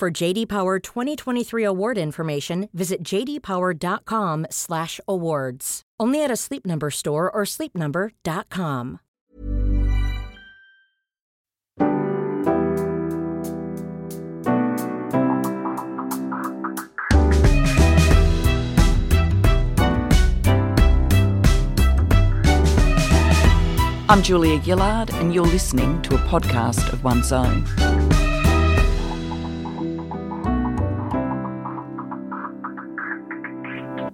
For JD Power 2023 award information, visit jdpower.com/awards. Only at a Sleep Number store or sleepnumber.com. I'm Julia Gillard, and you're listening to a podcast of one's own.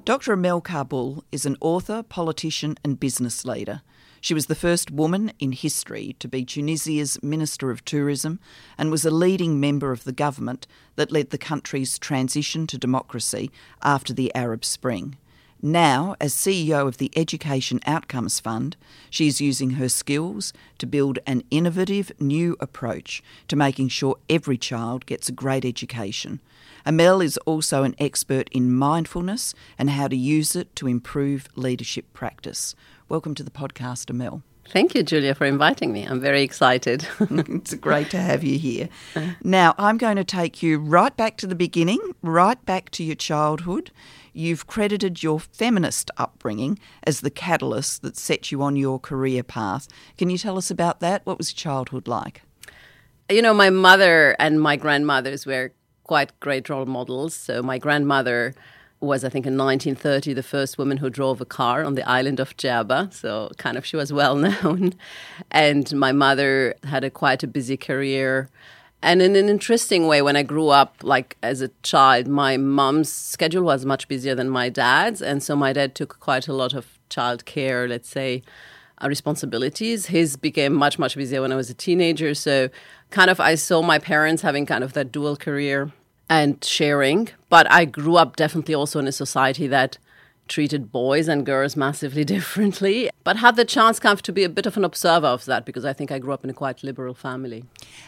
Dr. Amel Karboul is an author, politician, and business leader. She was the first woman in history to be Tunisia's Minister of Tourism and was a leading member of the government that led the country's transition to democracy after the Arab Spring. Now, as CEO of the Education Outcomes Fund, she is using her skills to build an innovative new approach to making sure every child gets a great education. Amel is also an expert in mindfulness and how to use it to improve leadership practice. Welcome to the podcast, Amel. Thank you, Julia, for inviting me. I'm very excited. it's great to have you here. Now, I'm going to take you right back to the beginning, right back to your childhood. You've credited your feminist upbringing as the catalyst that set you on your career path. Can you tell us about that? What was childhood like? You know, my mother and my grandmothers were quite great role models. So, my grandmother was, I think, in 1930, the first woman who drove a car on the island of Djerba. So, kind of, she was well known. And my mother had a quite a busy career. And in an interesting way, when I grew up, like as a child, my mom's schedule was much busier than my dad's. And so my dad took quite a lot of childcare, let's say, uh, responsibilities. His became much, much busier when I was a teenager. So kind of I saw my parents having kind of that dual career and sharing. But I grew up definitely also in a society that treated boys and girls massively differently, but had the chance kind of to be a bit of an observer of that because I think I grew up in a quite liberal family.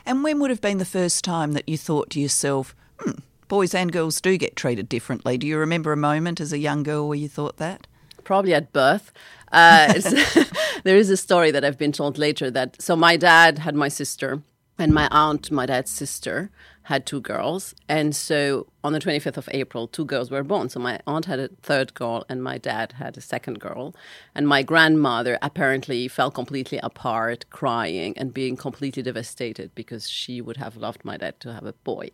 And when would have been the first time that you thought to yourself, hmm, boys and girls do get treated differently? Do you remember a moment as a young girl where you thought that? Probably at birth. Uh, there is a story that I've been told later that so my dad had my sister and my aunt, my dad's sister, had two girls. And so on the 25th of April, two girls were born. So my aunt had a third girl and my dad had a second girl. And my grandmother apparently fell completely apart, crying and being completely devastated because she would have loved my dad to have a boy.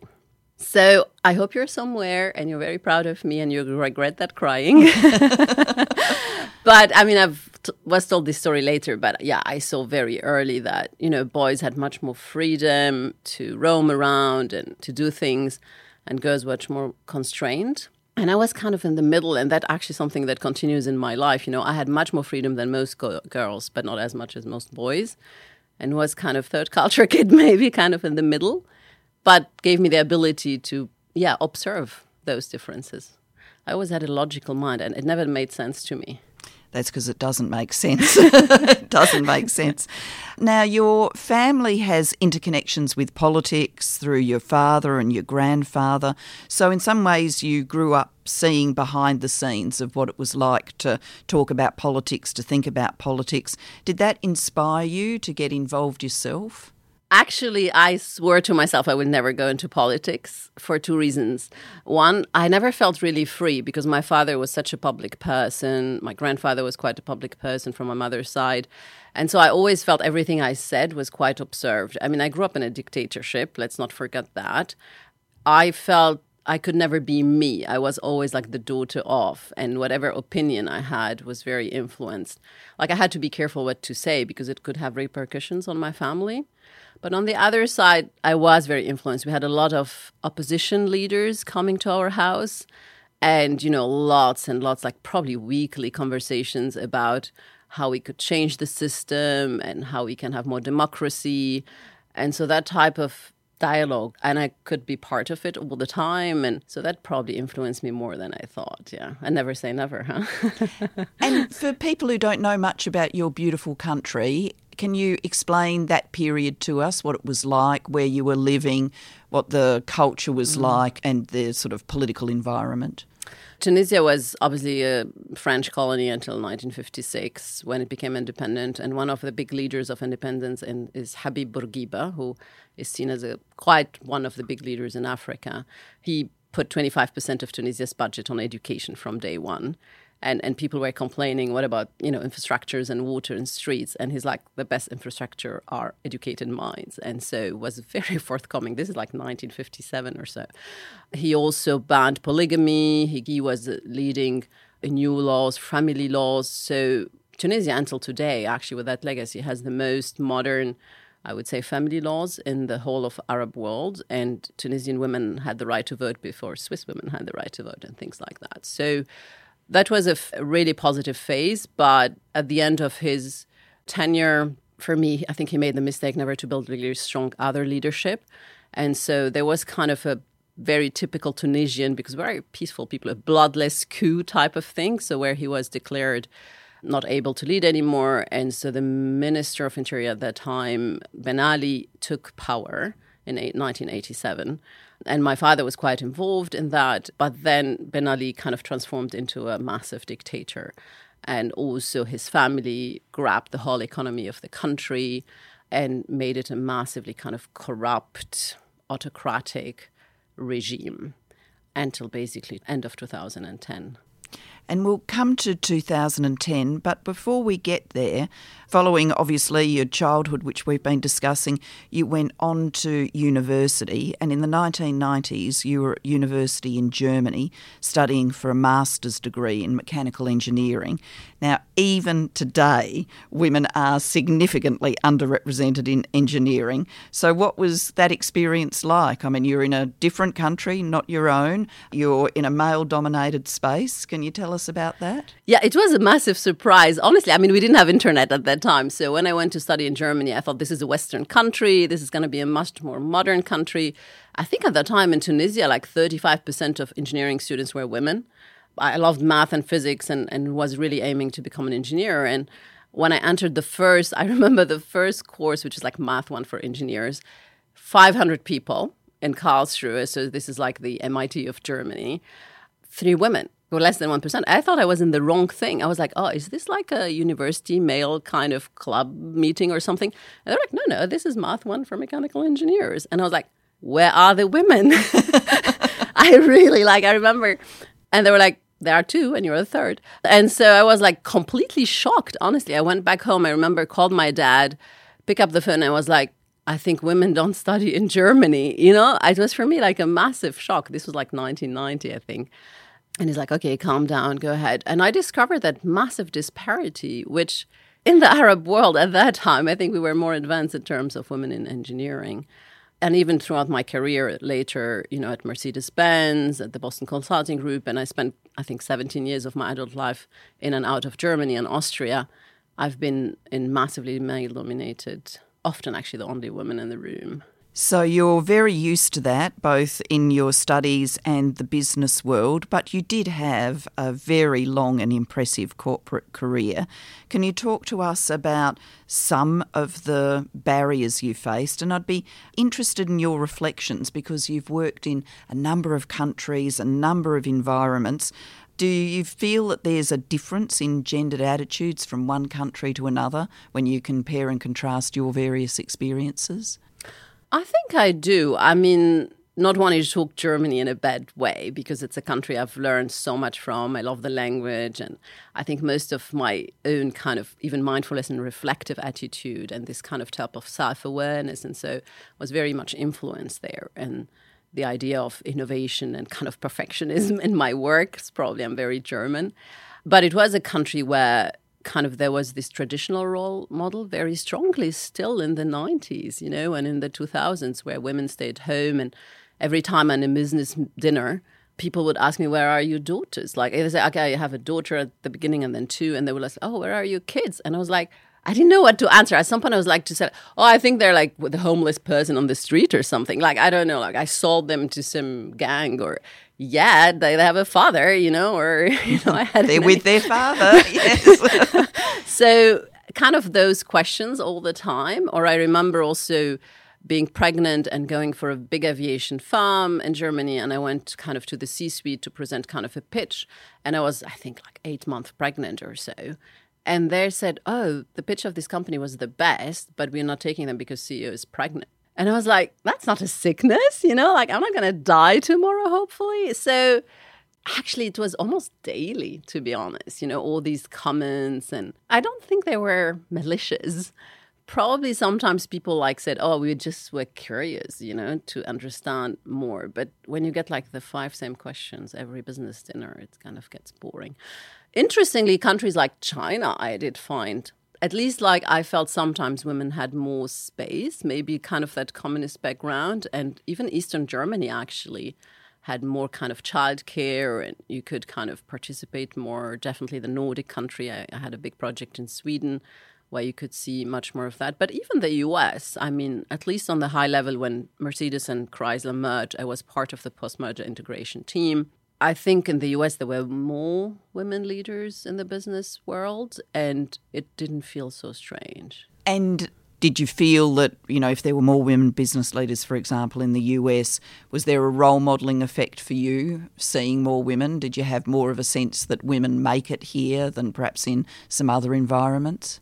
So I hope you're somewhere and you're very proud of me and you regret that crying. but I mean, I've t- was told this story later, but yeah, I saw very early that you know boys had much more freedom to roam around and to do things, and girls were much more constrained. And I was kind of in the middle, and that actually something that continues in my life. You know, I had much more freedom than most go- girls, but not as much as most boys, and was kind of third culture kid, maybe kind of in the middle but gave me the ability to, yeah, observe those differences. I always had a logical mind, and it never made sense to me. That's because it doesn't make sense. it doesn't make sense. Now, your family has interconnections with politics through your father and your grandfather. So, in some ways, you grew up seeing behind the scenes of what it was like to talk about politics, to think about politics. Did that inspire you to get involved yourself? Actually, I swore to myself I would never go into politics for two reasons. One, I never felt really free because my father was such a public person. My grandfather was quite a public person from my mother's side. And so I always felt everything I said was quite observed. I mean, I grew up in a dictatorship, let's not forget that. I felt I could never be me. I was always like the daughter of, and whatever opinion I had was very influenced. Like I had to be careful what to say because it could have repercussions on my family. But on the other side, I was very influenced. We had a lot of opposition leaders coming to our house, and you know, lots and lots, like probably weekly conversations about how we could change the system and how we can have more democracy. And so that type of dialogue and I could be part of it all the time. And so that probably influenced me more than I thought. Yeah. And never say never, huh? and for people who don't know much about your beautiful country, can you explain that period to us, what it was like, where you were living, what the culture was mm. like, and the sort of political environment? Tunisia was obviously a French colony until 1956 when it became independent. And one of the big leaders of independence in, is Habib Bourguiba, who is seen as a quite one of the big leaders in Africa. He put 25% of Tunisia's budget on education from day one and and people were complaining what about you know infrastructures and water and streets? And he's like the best infrastructure are educated minds. And so was very forthcoming. This is like 1957 or so. He also banned polygamy. He, he was leading new laws family laws. So tunisia until today actually with that legacy has the most modern I would say family laws in the whole of Arab world, and Tunisian women had the right to vote before Swiss women had the right to vote, and things like that. So, that was a really positive phase. But at the end of his tenure, for me, I think he made the mistake never to build really strong other leadership. And so there was kind of a very typical Tunisian, because very peaceful people, a bloodless coup type of thing. So where he was declared not able to lead anymore. And so the Minister of Interior at that time, Ben Ali, took power in 1987. And my father was quite involved in that. But then Ben Ali kind of transformed into a massive dictator. And also his family grabbed the whole economy of the country and made it a massively kind of corrupt, autocratic regime until basically end of 2010. And we'll come to 2010, but before we get there, following obviously your childhood, which we've been discussing, you went on to university, and in the 1990s, you were at university in Germany studying for a master's degree in mechanical engineering. Now, even today, women are significantly underrepresented in engineering. So, what was that experience like? I mean, you're in a different country, not your own, you're in a male dominated space. Can you tell us about that? Yeah, it was a massive surprise. Honestly, I mean, we didn't have internet at that time. So when I went to study in Germany, I thought this is a Western country. This is going to be a much more modern country. I think at that time in Tunisia, like 35% of engineering students were women. I loved math and physics and, and was really aiming to become an engineer. And when I entered the first, I remember the first course, which is like Math 1 for engineers, 500 people in Karlsruhe. So this is like the MIT of Germany, three women or less than 1%. I thought I was in the wrong thing. I was like, oh, is this like a university male kind of club meeting or something? And they're like, no, no, this is Math 1 for mechanical engineers. And I was like, where are the women? I really like, I remember. And they were like, there are two and you're the third. And so I was like completely shocked, honestly. I went back home. I remember called my dad, pick up the phone, and I was like, I think women don't study in Germany. You know, it was for me like a massive shock. This was like 1990, I think. And he's like, okay, calm down, go ahead. And I discovered that massive disparity, which in the Arab world at that time, I think we were more advanced in terms of women in engineering. And even throughout my career later, you know, at Mercedes Benz, at the Boston Consulting Group, and I spent, I think, 17 years of my adult life in and out of Germany and Austria. I've been in massively male dominated, often actually the only woman in the room. So you're very used to that, both in your studies and the business world, but you did have a very long and impressive corporate career. Can you talk to us about some of the barriers you faced? And I'd be interested in your reflections because you've worked in a number of countries, a number of environments. Do you feel that there's a difference in gendered attitudes from one country to another when you compare and contrast your various experiences? I think I do. I mean, not wanting to talk Germany in a bad way because it's a country I've learned so much from. I love the language, and I think most of my own kind of even mindfulness and reflective attitude and this kind of type of self awareness, and so was very much influenced there. And the idea of innovation and kind of perfectionism in my work is probably I'm very German, but it was a country where kind of there was this traditional role model very strongly still in the 90s, you know, and in the 2000s where women stayed home. And every time I'm in a business dinner, people would ask me, Where are your daughters? Like, they say, Okay, I have a daughter at the beginning and then two. And they were like, Oh, where are your kids? And I was like, I didn't know what to answer. At some point, I was like to say, "Oh, I think they're like the homeless person on the street or something." Like I don't know. Like I sold them to some gang, or yeah, they have a father, you know, or you know, I had they're with their father. yes. so kind of those questions all the time. Or I remember also being pregnant and going for a big aviation farm in Germany. And I went kind of to the C suite to present kind of a pitch. And I was, I think, like eight months pregnant or so. And they said, Oh, the pitch of this company was the best, but we're not taking them because CEO is pregnant. And I was like, That's not a sickness, you know, like I'm not going to die tomorrow, hopefully. So actually, it was almost daily, to be honest, you know, all these comments. And I don't think they were malicious probably sometimes people like said oh we just were curious you know to understand more but when you get like the five same questions every business dinner it kind of gets boring interestingly countries like china i did find at least like i felt sometimes women had more space maybe kind of that communist background and even eastern germany actually had more kind of childcare and you could kind of participate more definitely the nordic country I, I had a big project in sweden where you could see much more of that. But even the US, I mean, at least on the high level, when Mercedes and Chrysler merged, I was part of the post merger integration team. I think in the US, there were more women leaders in the business world, and it didn't feel so strange. And did you feel that, you know, if there were more women business leaders, for example, in the US, was there a role modelling effect for you seeing more women? Did you have more of a sense that women make it here than perhaps in some other environments?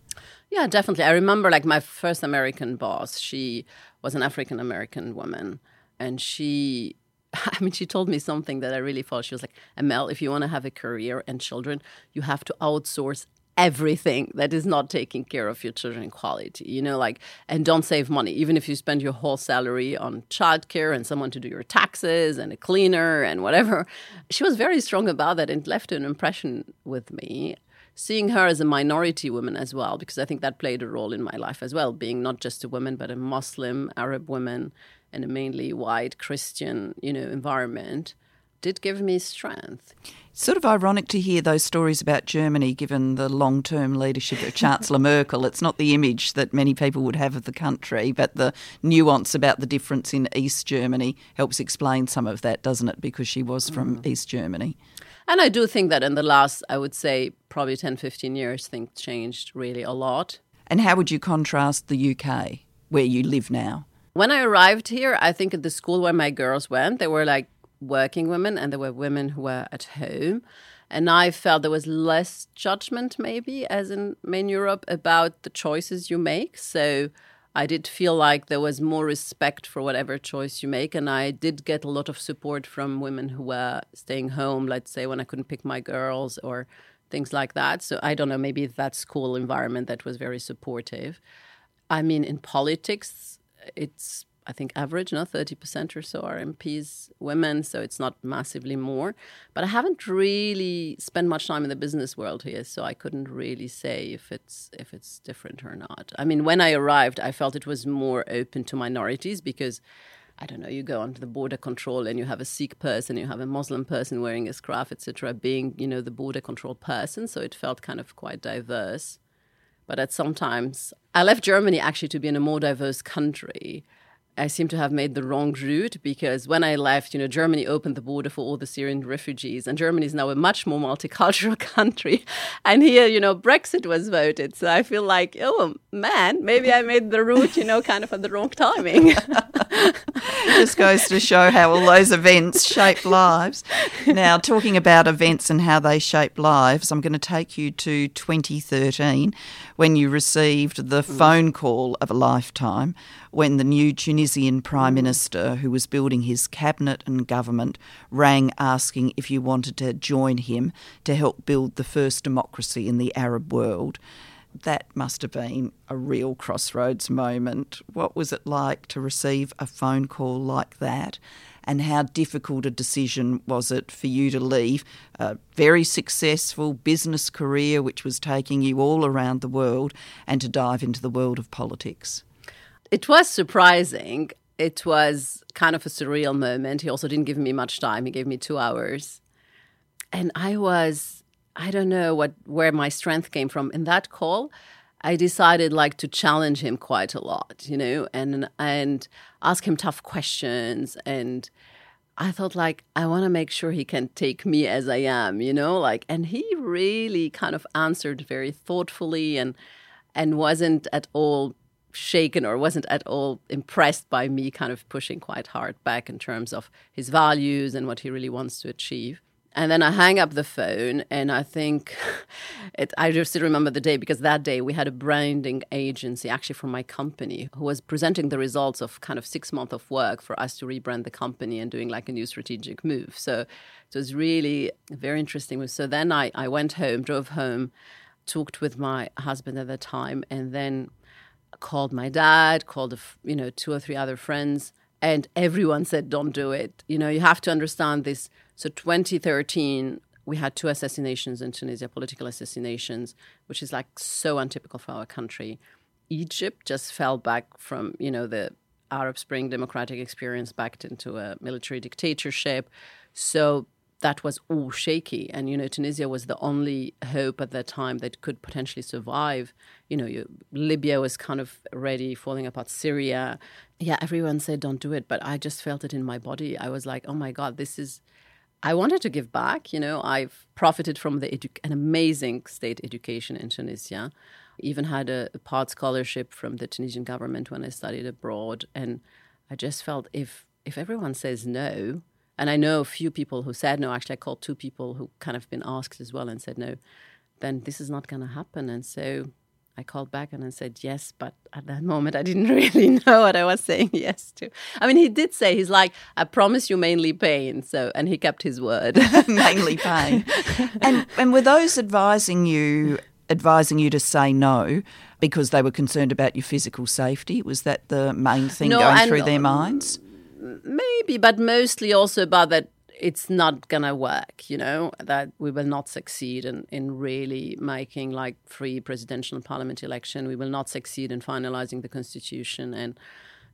Yeah, definitely. I remember like my first American boss, she was an African American woman. And she, I mean, she told me something that I really thought. She was like, Amel, if you want to have a career and children, you have to outsource everything that is not taking care of your children quality you know like and don't save money even if you spend your whole salary on childcare and someone to do your taxes and a cleaner and whatever she was very strong about that and left an impression with me seeing her as a minority woman as well, because I think that played a role in my life as well, being not just a woman, but a Muslim, Arab woman, in a mainly white Christian, you know, environment, did give me strength. It's sort of ironic to hear those stories about Germany, given the long term leadership of Chancellor Merkel. It's not the image that many people would have of the country, but the nuance about the difference in East Germany helps explain some of that, doesn't it? Because she was from mm. East Germany. And I do think that in the last, I would say, probably 10, 15 years, things changed really a lot. And how would you contrast the UK, where you live now? When I arrived here, I think at the school where my girls went, they were like working women and there were women who were at home. And I felt there was less judgment, maybe, as in main Europe, about the choices you make. So I did feel like there was more respect for whatever choice you make. And I did get a lot of support from women who were staying home, let's say when I couldn't pick my girls or things like that. So I don't know, maybe that school environment that was very supportive. I mean, in politics, it's I think average, no, thirty percent or so are MPs women, so it's not massively more. But I haven't really spent much time in the business world here, so I couldn't really say if it's if it's different or not. I mean, when I arrived, I felt it was more open to minorities because. I don't know, you go onto the border control and you have a Sikh person, you have a Muslim person wearing a scarf, etc., being, you know, the border control person. So it felt kind of quite diverse. But at sometimes, I left Germany actually to be in a more diverse country I seem to have made the wrong route because when I left, you know, Germany opened the border for all the Syrian refugees, and Germany is now a much more multicultural country. And here, you know, Brexit was voted, so I feel like, oh man, maybe I made the route, you know, kind of at the wrong timing. Just goes to show how all those events shape lives. Now, talking about events and how they shape lives, I'm going to take you to 2013 when you received the mm. phone call of a lifetime when the new Tunisian Prime. Minister, who was building his cabinet and government, rang asking if you wanted to join him to help build the first democracy in the Arab world. That must have been a real crossroads moment. What was it like to receive a phone call like that? And how difficult a decision was it for you to leave a very successful business career, which was taking you all around the world, and to dive into the world of politics? It was surprising. It was kind of a surreal moment. He also didn't give me much time. He gave me two hours. And I was, I don't know what where my strength came from. In that call, I decided like to challenge him quite a lot, you know, and and ask him tough questions and I thought like I want to make sure he can take me as I am, you know, like and he really kind of answered very thoughtfully and and wasn't at all shaken or wasn't at all impressed by me kind of pushing quite hard back in terms of his values and what he really wants to achieve. And then I hang up the phone, and I think it, I just remember the day because that day we had a branding agency, actually from my company, who was presenting the results of kind of six months of work for us to rebrand the company and doing like a new strategic move. So it was really very interesting. So then I, I went home, drove home, talked with my husband at the time, and then called my dad, called, you know, two or three other friends and everyone said don't do it. You know you have to understand this. So 2013 we had two assassinations in tunisia political assassinations which is like so untypical for our country. Egypt just fell back from you know the arab spring democratic experience backed into a military dictatorship. So that was all shaky. And, you know, Tunisia was the only hope at that time that could potentially survive. You know, Libya was kind of ready, falling apart, Syria. Yeah, everyone said, don't do it. But I just felt it in my body. I was like, oh my God, this is. I wanted to give back. You know, I've profited from the edu- an amazing state education in Tunisia. Even had a, a part scholarship from the Tunisian government when I studied abroad. And I just felt if if everyone says no, and I know a few people who said no. Actually, I called two people who kind of been asked as well and said no. Then this is not going to happen. And so I called back and I said yes, but at that moment I didn't really know what I was saying yes to. I mean, he did say he's like, "I promise you mainly pain." So, and he kept his word. mainly pain. And and were those advising you advising you to say no because they were concerned about your physical safety? Was that the main thing no, going through their minds? Maybe, but mostly also about that it's not gonna work, you know, that we will not succeed in, in really making like free presidential and parliament election. We will not succeed in finalizing the constitution and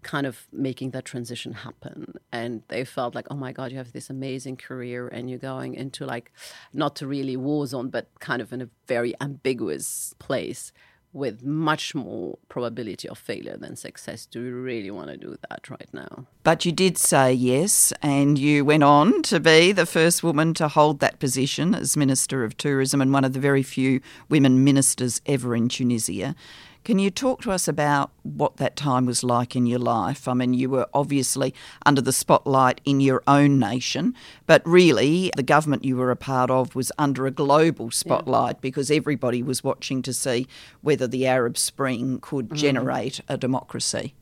kind of making that transition happen. And they felt like, oh my God, you have this amazing career and you're going into like not to really war zone, but kind of in a very ambiguous place with much more probability of failure than success. Do we really want to do that right now? But you did say yes, and you went on to be the first woman to hold that position as Minister of Tourism and one of the very few women ministers ever in Tunisia. Can you talk to us about what that time was like in your life? I mean, you were obviously under the spotlight in your own nation, but really the government you were a part of was under a global spotlight yeah. because everybody was watching to see whether the Arab Spring could mm. generate a democracy.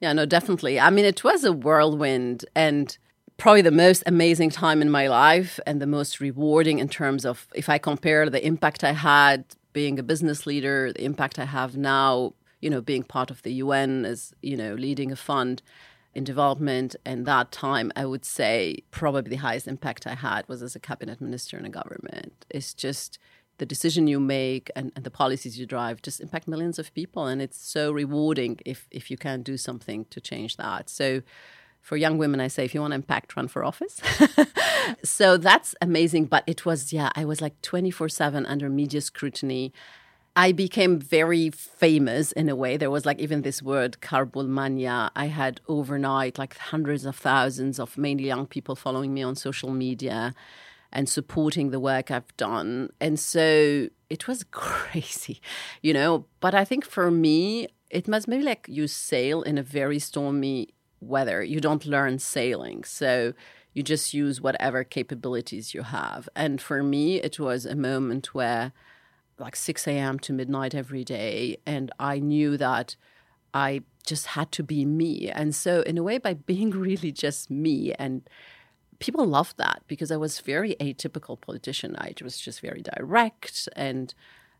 Yeah, no, definitely. I mean, it was a whirlwind and probably the most amazing time in my life and the most rewarding in terms of if I compare the impact I had being a business leader, the impact I have now, you know, being part of the UN as, you know, leading a fund in development and that time I would say probably the highest impact I had was as a cabinet minister in a government. It's just the decision you make and, and, the policies you drive just impact millions of people and it's so rewarding if if you can do something to change that. So for young women, I say, if you want to impact, run for office. so that's amazing. But it was, yeah, I was like 24 7 under media scrutiny. I became very famous in a way. There was like even this word, Karboul mania. I had overnight like hundreds of thousands of mainly young people following me on social media and supporting the work I've done. And so it was crazy, you know. But I think for me, it must maybe like you sail in a very stormy weather. You don't learn sailing. So you just use whatever capabilities you have. And for me, it was a moment where, like 6 a.m. to midnight every day, and I knew that I just had to be me. And so, in a way, by being really just me, and people loved that because I was very atypical politician. I was just very direct and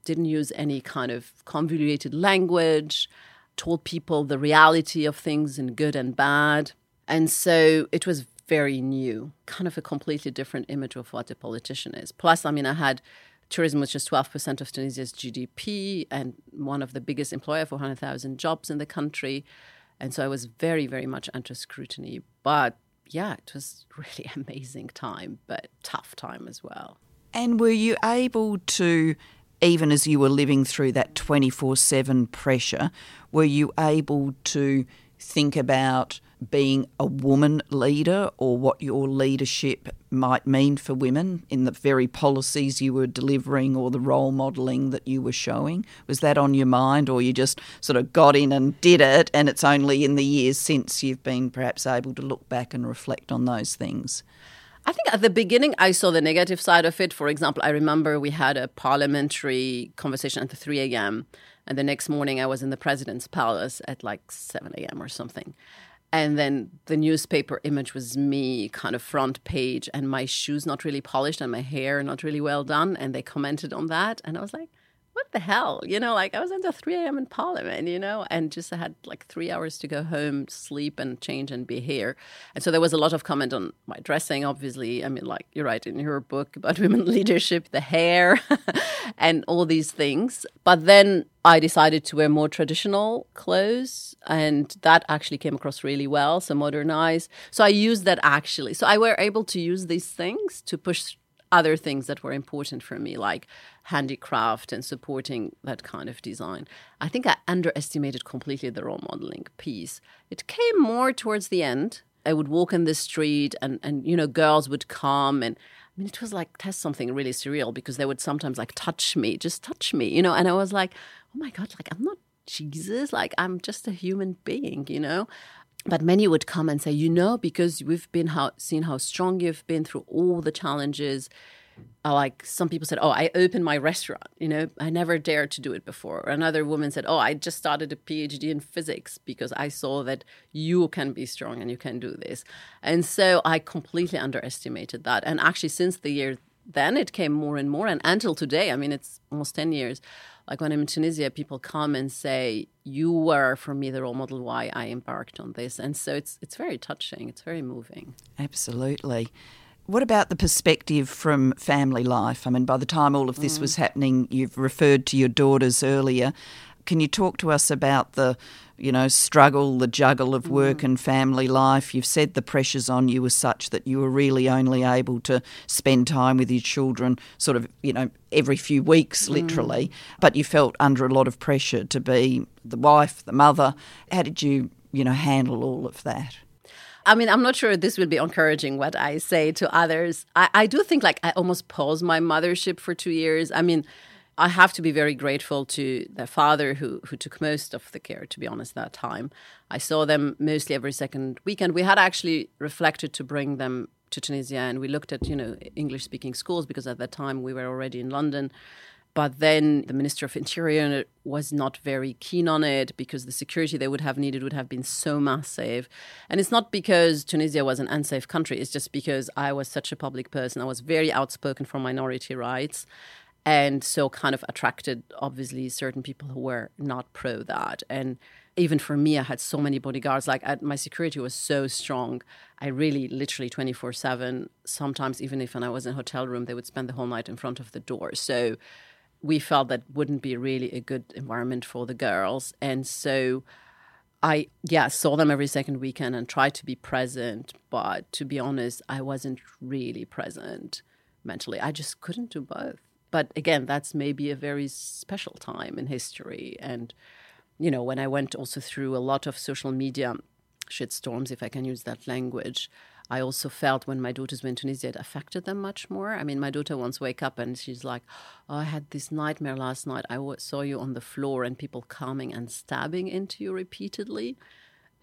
didn't use any kind of convoluted language told people the reality of things and good and bad. And so it was very new, kind of a completely different image of what a politician is. Plus, I mean, I had tourism was just 12% of Tunisia's GDP and one of the biggest employer, 400,000 jobs in the country. And so I was very, very much under scrutiny. But yeah, it was really amazing time, but tough time as well. And were you able to even as you were living through that 24 7 pressure, were you able to think about being a woman leader or what your leadership might mean for women in the very policies you were delivering or the role modelling that you were showing? Was that on your mind or you just sort of got in and did it and it's only in the years since you've been perhaps able to look back and reflect on those things? I think at the beginning I saw the negative side of it. For example, I remember we had a parliamentary conversation at the 3 a.m. And the next morning I was in the president's palace at like 7 a.m. or something. And then the newspaper image was me, kind of front page, and my shoes not really polished and my hair not really well done. And they commented on that. And I was like, what the hell? You know, like I was until 3 a.m. in Parliament, you know, and just I had like three hours to go home, sleep and change and be here. And so there was a lot of comment on my dressing, obviously. I mean, like you write in your book about women leadership, the hair and all these things. But then I decided to wear more traditional clothes, and that actually came across really well. So modernize. So I used that actually. So I were able to use these things to push other things that were important for me, like handicraft and supporting that kind of design. I think I underestimated completely the role modeling piece. It came more towards the end. I would walk in the street and, and you know, girls would come and I mean, it was like test something really surreal because they would sometimes like touch me, just touch me, you know, and I was like, oh my God, like I'm not Jesus, like I'm just a human being, you know but many would come and say, you know, because we've been how, seen how strong you've been through all the challenges. Uh, like some people said, oh, I opened my restaurant. You know, I never dared to do it before. Or another woman said, oh, I just started a PhD in physics because I saw that you can be strong and you can do this. And so I completely underestimated that. And actually, since the year then, it came more and more. And until today, I mean, it's almost 10 years like when I'm in Tunisia, people come and say, "You were for me the role model why I embarked on this," and so it's it's very touching. It's very moving. Absolutely. What about the perspective from family life? I mean, by the time all of this mm. was happening, you've referred to your daughters earlier. Can you talk to us about the, you know, struggle, the juggle of work mm. and family life? You've said the pressures on you were such that you were really only able to spend time with your children sort of, you know, every few weeks, mm. literally. Mm. But you felt under a lot of pressure to be the wife, the mother. How did you, you know, handle all of that? I mean, I'm not sure this will be encouraging what I say to others. I, I do think like I almost paused my mothership for two years. I mean, I have to be very grateful to their father who who took most of the care, to be honest, that time. I saw them mostly every second weekend. We had actually reflected to bring them to Tunisia and we looked at, you know, English speaking schools because at that time we were already in London. But then the Minister of Interior was not very keen on it because the security they would have needed would have been so massive. And it's not because Tunisia was an unsafe country, it's just because I was such a public person. I was very outspoken for minority rights and so kind of attracted obviously certain people who were not pro that. And even for me i had so many bodyguards. Like I, my security was so strong. I really literally 24 7 sometimes even if when i was in a hotel room they would spend the whole night in front of the door. So we felt that wouldn't be really a good environment for the girls. And so I yeah saw them every second weekend and tried to be present, but to be honest, I wasn't really present mentally. I just couldn't do both but again, that's maybe a very special time in history. And, you know, when I went also through a lot of social media shitstorms, if I can use that language, I also felt when my daughters were in Tunisia, it affected them much more. I mean, my daughter once wake up and she's like, "Oh, I had this nightmare last night. I saw you on the floor and people coming and stabbing into you repeatedly."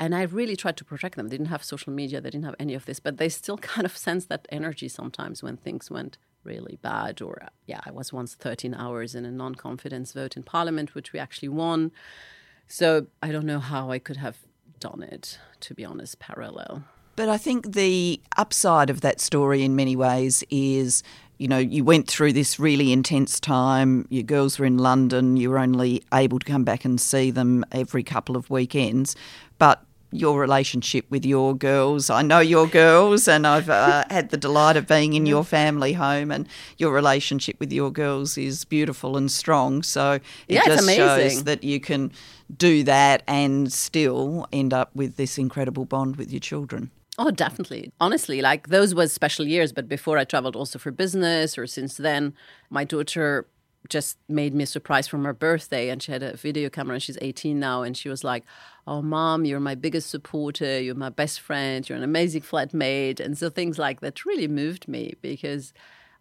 And I really tried to protect them. They didn't have social media, they didn't have any of this, but they still kind of sense that energy sometimes when things went really bad. Or, yeah, I was once 13 hours in a non confidence vote in parliament, which we actually won. So I don't know how I could have done it, to be honest, parallel. But I think the upside of that story in many ways is you know, you went through this really intense time. Your girls were in London. You were only able to come back and see them every couple of weekends. But your relationship with your girls. I know your girls, and I've uh, had the delight of being in your family home, and your relationship with your girls is beautiful and strong. So it yeah, just shows that you can do that and still end up with this incredible bond with your children. Oh, definitely. Honestly, like those was special years, but before I traveled also for business or since then, my daughter just made me a surprise from her birthday and she had a video camera and she's 18 now and she was like oh mom you're my biggest supporter you're my best friend you're an amazing flatmate and so things like that really moved me because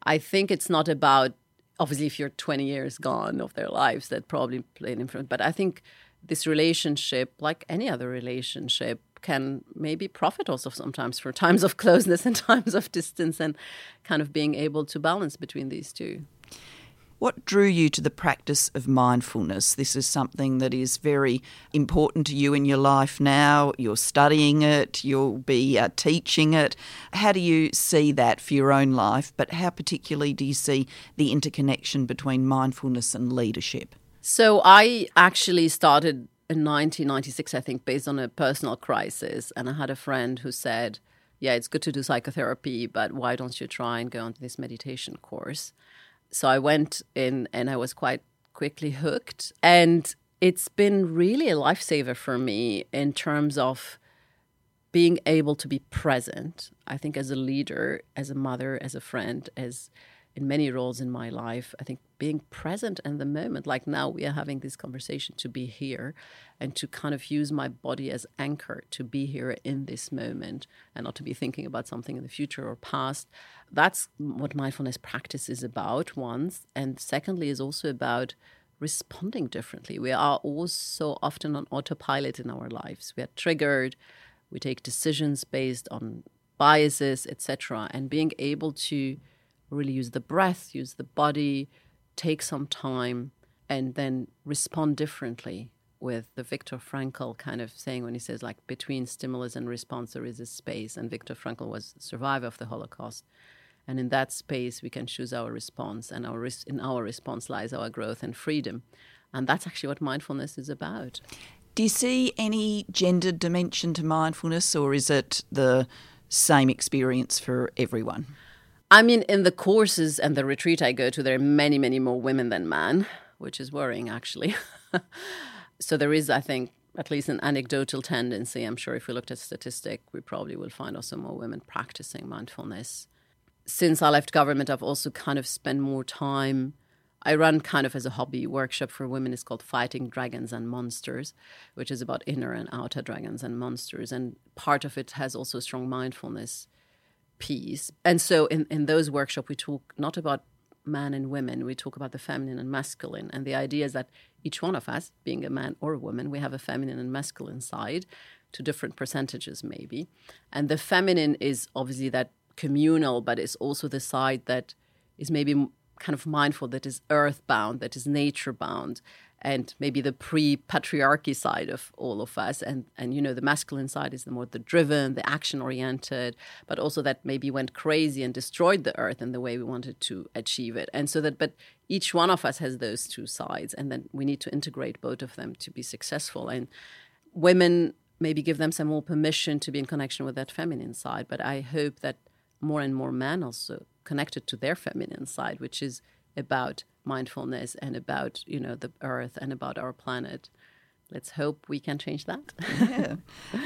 i think it's not about obviously if you're 20 years gone of their lives that probably played an influence but i think this relationship like any other relationship can maybe profit also sometimes for times of closeness and times of distance and kind of being able to balance between these two what drew you to the practice of mindfulness? This is something that is very important to you in your life now. You're studying it, you'll be uh, teaching it. How do you see that for your own life? But how particularly do you see the interconnection between mindfulness and leadership? So I actually started in 1996, I think, based on a personal crisis. And I had a friend who said, Yeah, it's good to do psychotherapy, but why don't you try and go on this meditation course? So I went in and I was quite quickly hooked. And it's been really a lifesaver for me in terms of being able to be present. I think as a leader, as a mother, as a friend, as in many roles in my life. I think being present in the moment, like now we are having this conversation to be here and to kind of use my body as anchor to be here in this moment and not to be thinking about something in the future or past. That's what mindfulness practice is about, once. And secondly, is also about responding differently. We are all so often on autopilot in our lives. We are triggered, we take decisions based on biases, etc. And being able to really use the breath, use the body, take some time, and then respond differently with the Viktor Frankl kind of saying when he says like between stimulus and response there is a space. And Viktor Frankl was survivor of the Holocaust. And in that space we can choose our response and our res- in our response lies our growth and freedom. And that's actually what mindfulness is about. Do you see any gendered dimension to mindfulness or is it the same experience for everyone I mean, in the courses and the retreat I go to, there are many, many more women than men, which is worrying actually. so there is, I think, at least an anecdotal tendency. I'm sure if we looked at statistic, we probably will find also more women practicing mindfulness. Since I left government, I've also kind of spent more time. I run kind of as a hobby workshop for women. It's called Fighting Dragons and Monsters, which is about inner and outer dragons and monsters. And part of it has also strong mindfulness piece. And so in, in those workshops, we talk not about man and women, we talk about the feminine and masculine. And the idea is that each one of us, being a man or a woman, we have a feminine and masculine side to different percentages, maybe. And the feminine is obviously that communal, but it's also the side that is maybe kind of mindful, that is earthbound, that is nature bound, and maybe the pre-patriarchy side of all of us. And and you know the masculine side is the more the driven the action oriented but also that maybe went crazy and destroyed the earth in the way we wanted to achieve it. And so that but each one of us has those two sides and then we need to integrate both of them to be successful. And women maybe give them some more permission to be in connection with that feminine side but i hope that more and more men also connected to their feminine side which is about mindfulness and about you know the earth and about our planet let's hope we can change that yeah.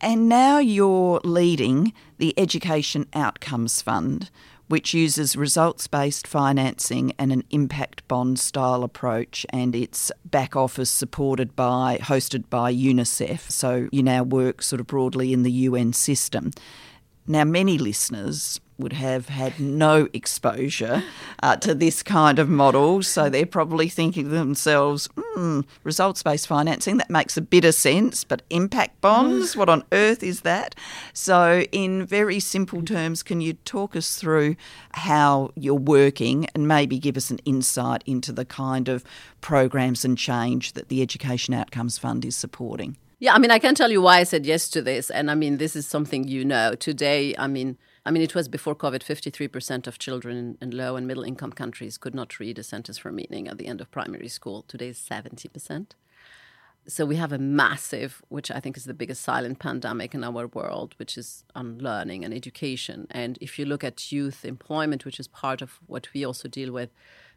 and now you're leading the education outcomes fund which uses results based financing and an impact bond style approach, and it's back office supported by, hosted by UNICEF. So you now work sort of broadly in the UN system. Now, many listeners would have had no exposure uh, to this kind of model. So they're probably thinking to themselves, hmm, results based financing, that makes a bit of sense, but impact bonds, what on earth is that? So, in very simple terms, can you talk us through how you're working and maybe give us an insight into the kind of programs and change that the Education Outcomes Fund is supporting? Yeah, I mean, I can tell you why I said yes to this. And I mean, this is something you know. Today, I mean, I mean, it was before COVID, 53% of children in low and middle income countries could not read a sentence for meaning at the end of primary school. Today is 70%. So we have a massive, which I think is the biggest silent pandemic in our world, which is on learning and education. And if you look at youth employment, which is part of what we also deal with,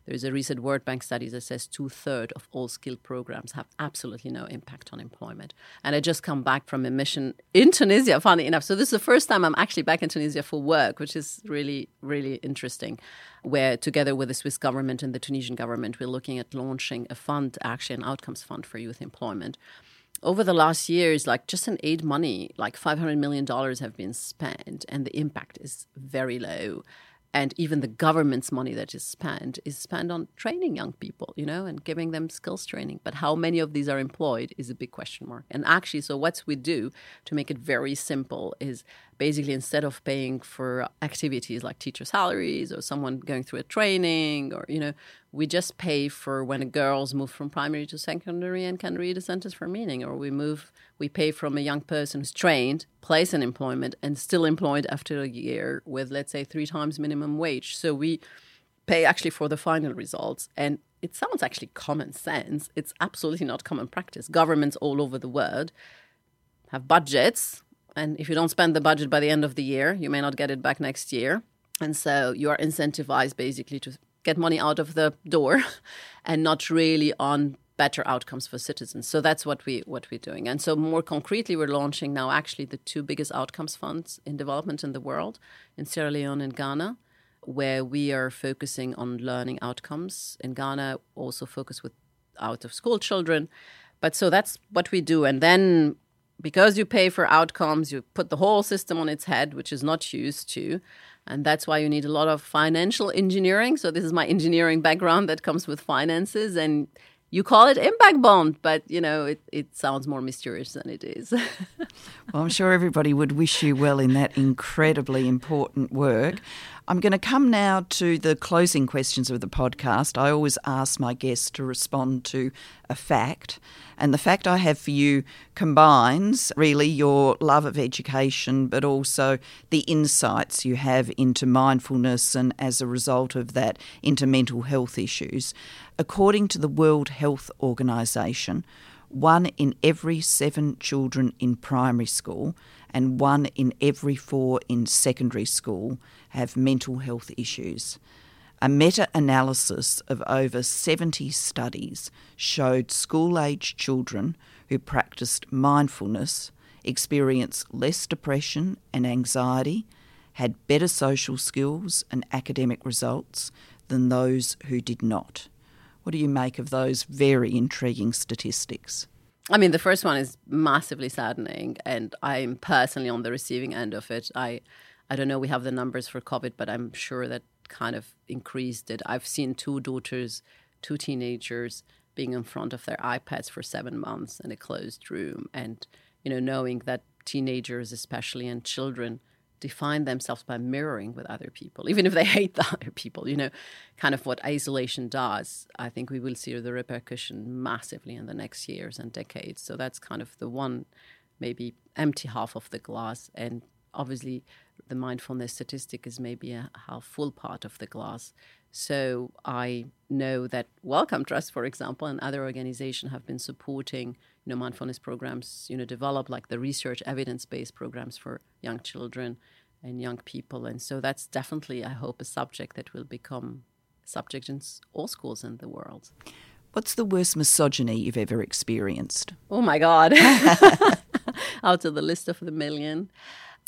There's a recent World Bank study that says two thirds of all skill programs have absolutely no impact on employment. And I just come back from a mission in Tunisia, funny enough. So this is the first time I'm actually back in Tunisia for work, which is really, really interesting. Where together with the Swiss government and the Tunisian government, we're looking at launching a fund, actually an outcomes fund for youth employment over the last years, like just in aid money, like $500 million have been spent, and the impact is very low and even the government's money that is spent is spent on training young people you know and giving them skills training. But how many of these are employed is a big question mark. And actually so what we do to make it very simple is basically instead of paying for activities like teacher salaries or someone going through a training or you know we just pay for when a girls move from primary to secondary and can read a sentence for meaning or we move we pay from a young person who's trained place in employment and still employed after a year with let's say three times minimum wage. So we pay actually for the final results and it sounds actually common sense. It's absolutely not common practice. Governments all over the world have budgets and if you don't spend the budget by the end of the year, you may not get it back next year. And so you are incentivized basically to get money out of the door and not really on better outcomes for citizens. So that's what we what we're doing. And so more concretely, we're launching now actually the two biggest outcomes funds in development in the world, in Sierra Leone and Ghana, where we are focusing on learning outcomes. In Ghana, also focus with out of school children. But so that's what we do. And then because you pay for outcomes, you put the whole system on its head, which is not used to. And that's why you need a lot of financial engineering. So, this is my engineering background that comes with finances. And you call it impact bond, but you know, it, it sounds more mysterious than it is. well, I'm sure everybody would wish you well in that incredibly important work. I'm going to come now to the closing questions of the podcast. I always ask my guests to respond to a fact. And the fact I have for you combines really your love of education, but also the insights you have into mindfulness and as a result of that, into mental health issues. According to the World Health Organization, one in every seven children in primary school and one in every four in secondary school have mental health issues. A meta analysis of over 70 studies showed school age children who practiced mindfulness experienced less depression and anxiety, had better social skills and academic results than those who did not. What do you make of those very intriguing statistics? I mean, the first one is massively saddening, and I'm personally on the receiving end of it. I, I don't know. We have the numbers for COVID, but I'm sure that kind of increased it. I've seen two daughters, two teenagers being in front of their iPads for seven months in a closed room. And, you know, knowing that teenagers, especially and children, define themselves by mirroring with other people, even if they hate the other people, you know, kind of what isolation does. I think we will see the repercussion massively in the next years and decades. So that's kind of the one maybe empty half of the glass. And obviously, the mindfulness statistic is maybe a half full part of the glass. So I know that Wellcome Trust, for example, and other organizations have been supporting, you know, mindfulness programs, you know, develop like the research evidence-based programs for young children and young people. And so that's definitely, I hope, a subject that will become subject in all schools in the world. What's the worst misogyny you've ever experienced? Oh my God. Out of the list of the million.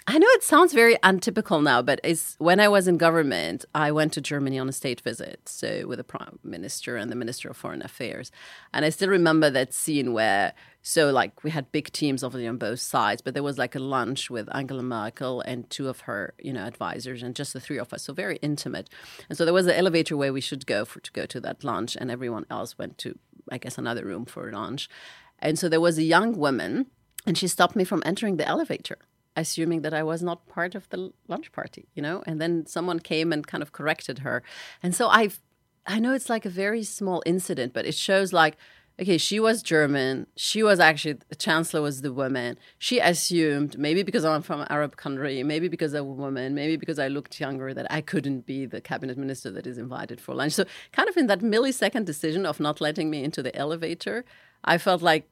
I know it sounds very untypical now, but it's when I was in government, I went to Germany on a state visit, so with the prime minister and the minister of foreign affairs, and I still remember that scene where, so like we had big teams obviously on both sides, but there was like a lunch with Angela Merkel and two of her, you know, advisors, and just the three of us, so very intimate, and so there was an elevator where we should go for to go to that lunch, and everyone else went to, I guess, another room for lunch, and so there was a young woman, and she stopped me from entering the elevator assuming that I was not part of the lunch party, you know? And then someone came and kind of corrected her. And so I've, I know it's like a very small incident, but it shows like okay, she was German. She was actually the chancellor was the woman. She assumed maybe because I'm from Arab country, maybe because I'm a woman, maybe because I looked younger that I couldn't be the cabinet minister that is invited for lunch. So kind of in that millisecond decision of not letting me into the elevator, I felt like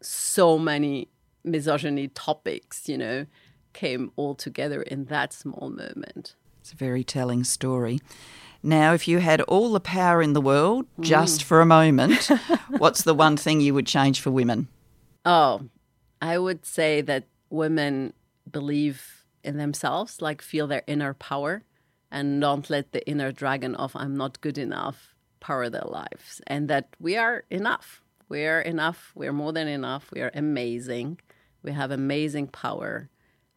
so many misogyny topics, you know, came all together in that small moment. It's a very telling story. Now, if you had all the power in the world mm. just for a moment, what's the one thing you would change for women? Oh, I would say that women believe in themselves, like feel their inner power, and don't let the inner dragon of I'm not good enough power their lives. And that we are enough. We are enough. We are more than enough. We are amazing. We have amazing power.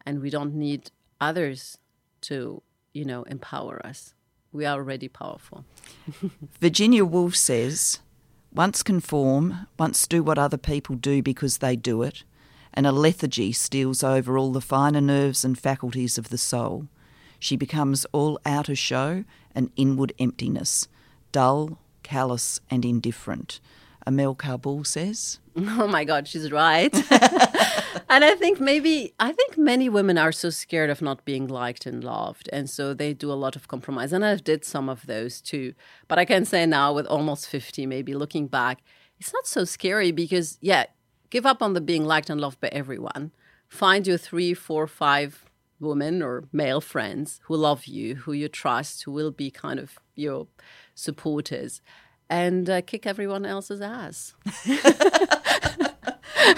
And we don't need others to, you know, empower us. We are already powerful. Virginia Woolf says, once conform, once do what other people do because they do it, and a lethargy steals over all the finer nerves and faculties of the soul. She becomes all outer show and inward emptiness, dull, callous, and indifferent. Amel Karboul says. Oh my God, she's right. and I think maybe, I think many women are so scared of not being liked and loved. And so they do a lot of compromise. And I've did some of those too. But I can say now, with almost 50, maybe looking back, it's not so scary because, yeah, give up on the being liked and loved by everyone. Find your three, four, five women or male friends who love you, who you trust, who will be kind of your supporters, and uh, kick everyone else's ass.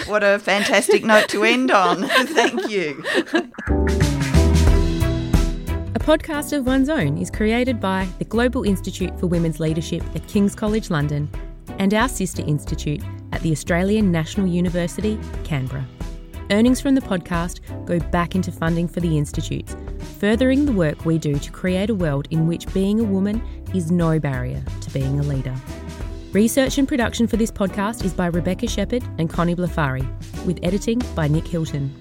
what a fantastic note to end on. Thank you. A podcast of one's own is created by the Global Institute for Women's Leadership at King's College London and our sister institute at the Australian National University, Canberra. Earnings from the podcast go back into funding for the institutes, furthering the work we do to create a world in which being a woman is no barrier to being a leader. Research and production for this podcast is by Rebecca Shepherd and Connie Blafari, with editing by Nick Hilton.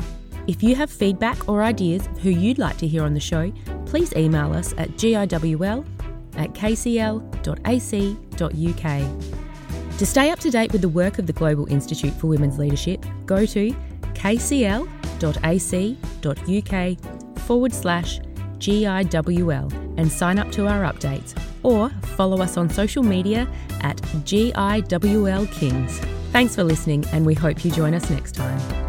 If you have feedback or ideas who you'd like to hear on the show, please email us at giwl at kcl.ac.uk. To stay up to date with the work of the Global Institute for Women's Leadership, go to kcl.ac.uk forward slash GIWL and sign up to our updates or follow us on social media at GIWL Kings. Thanks for listening, and we hope you join us next time.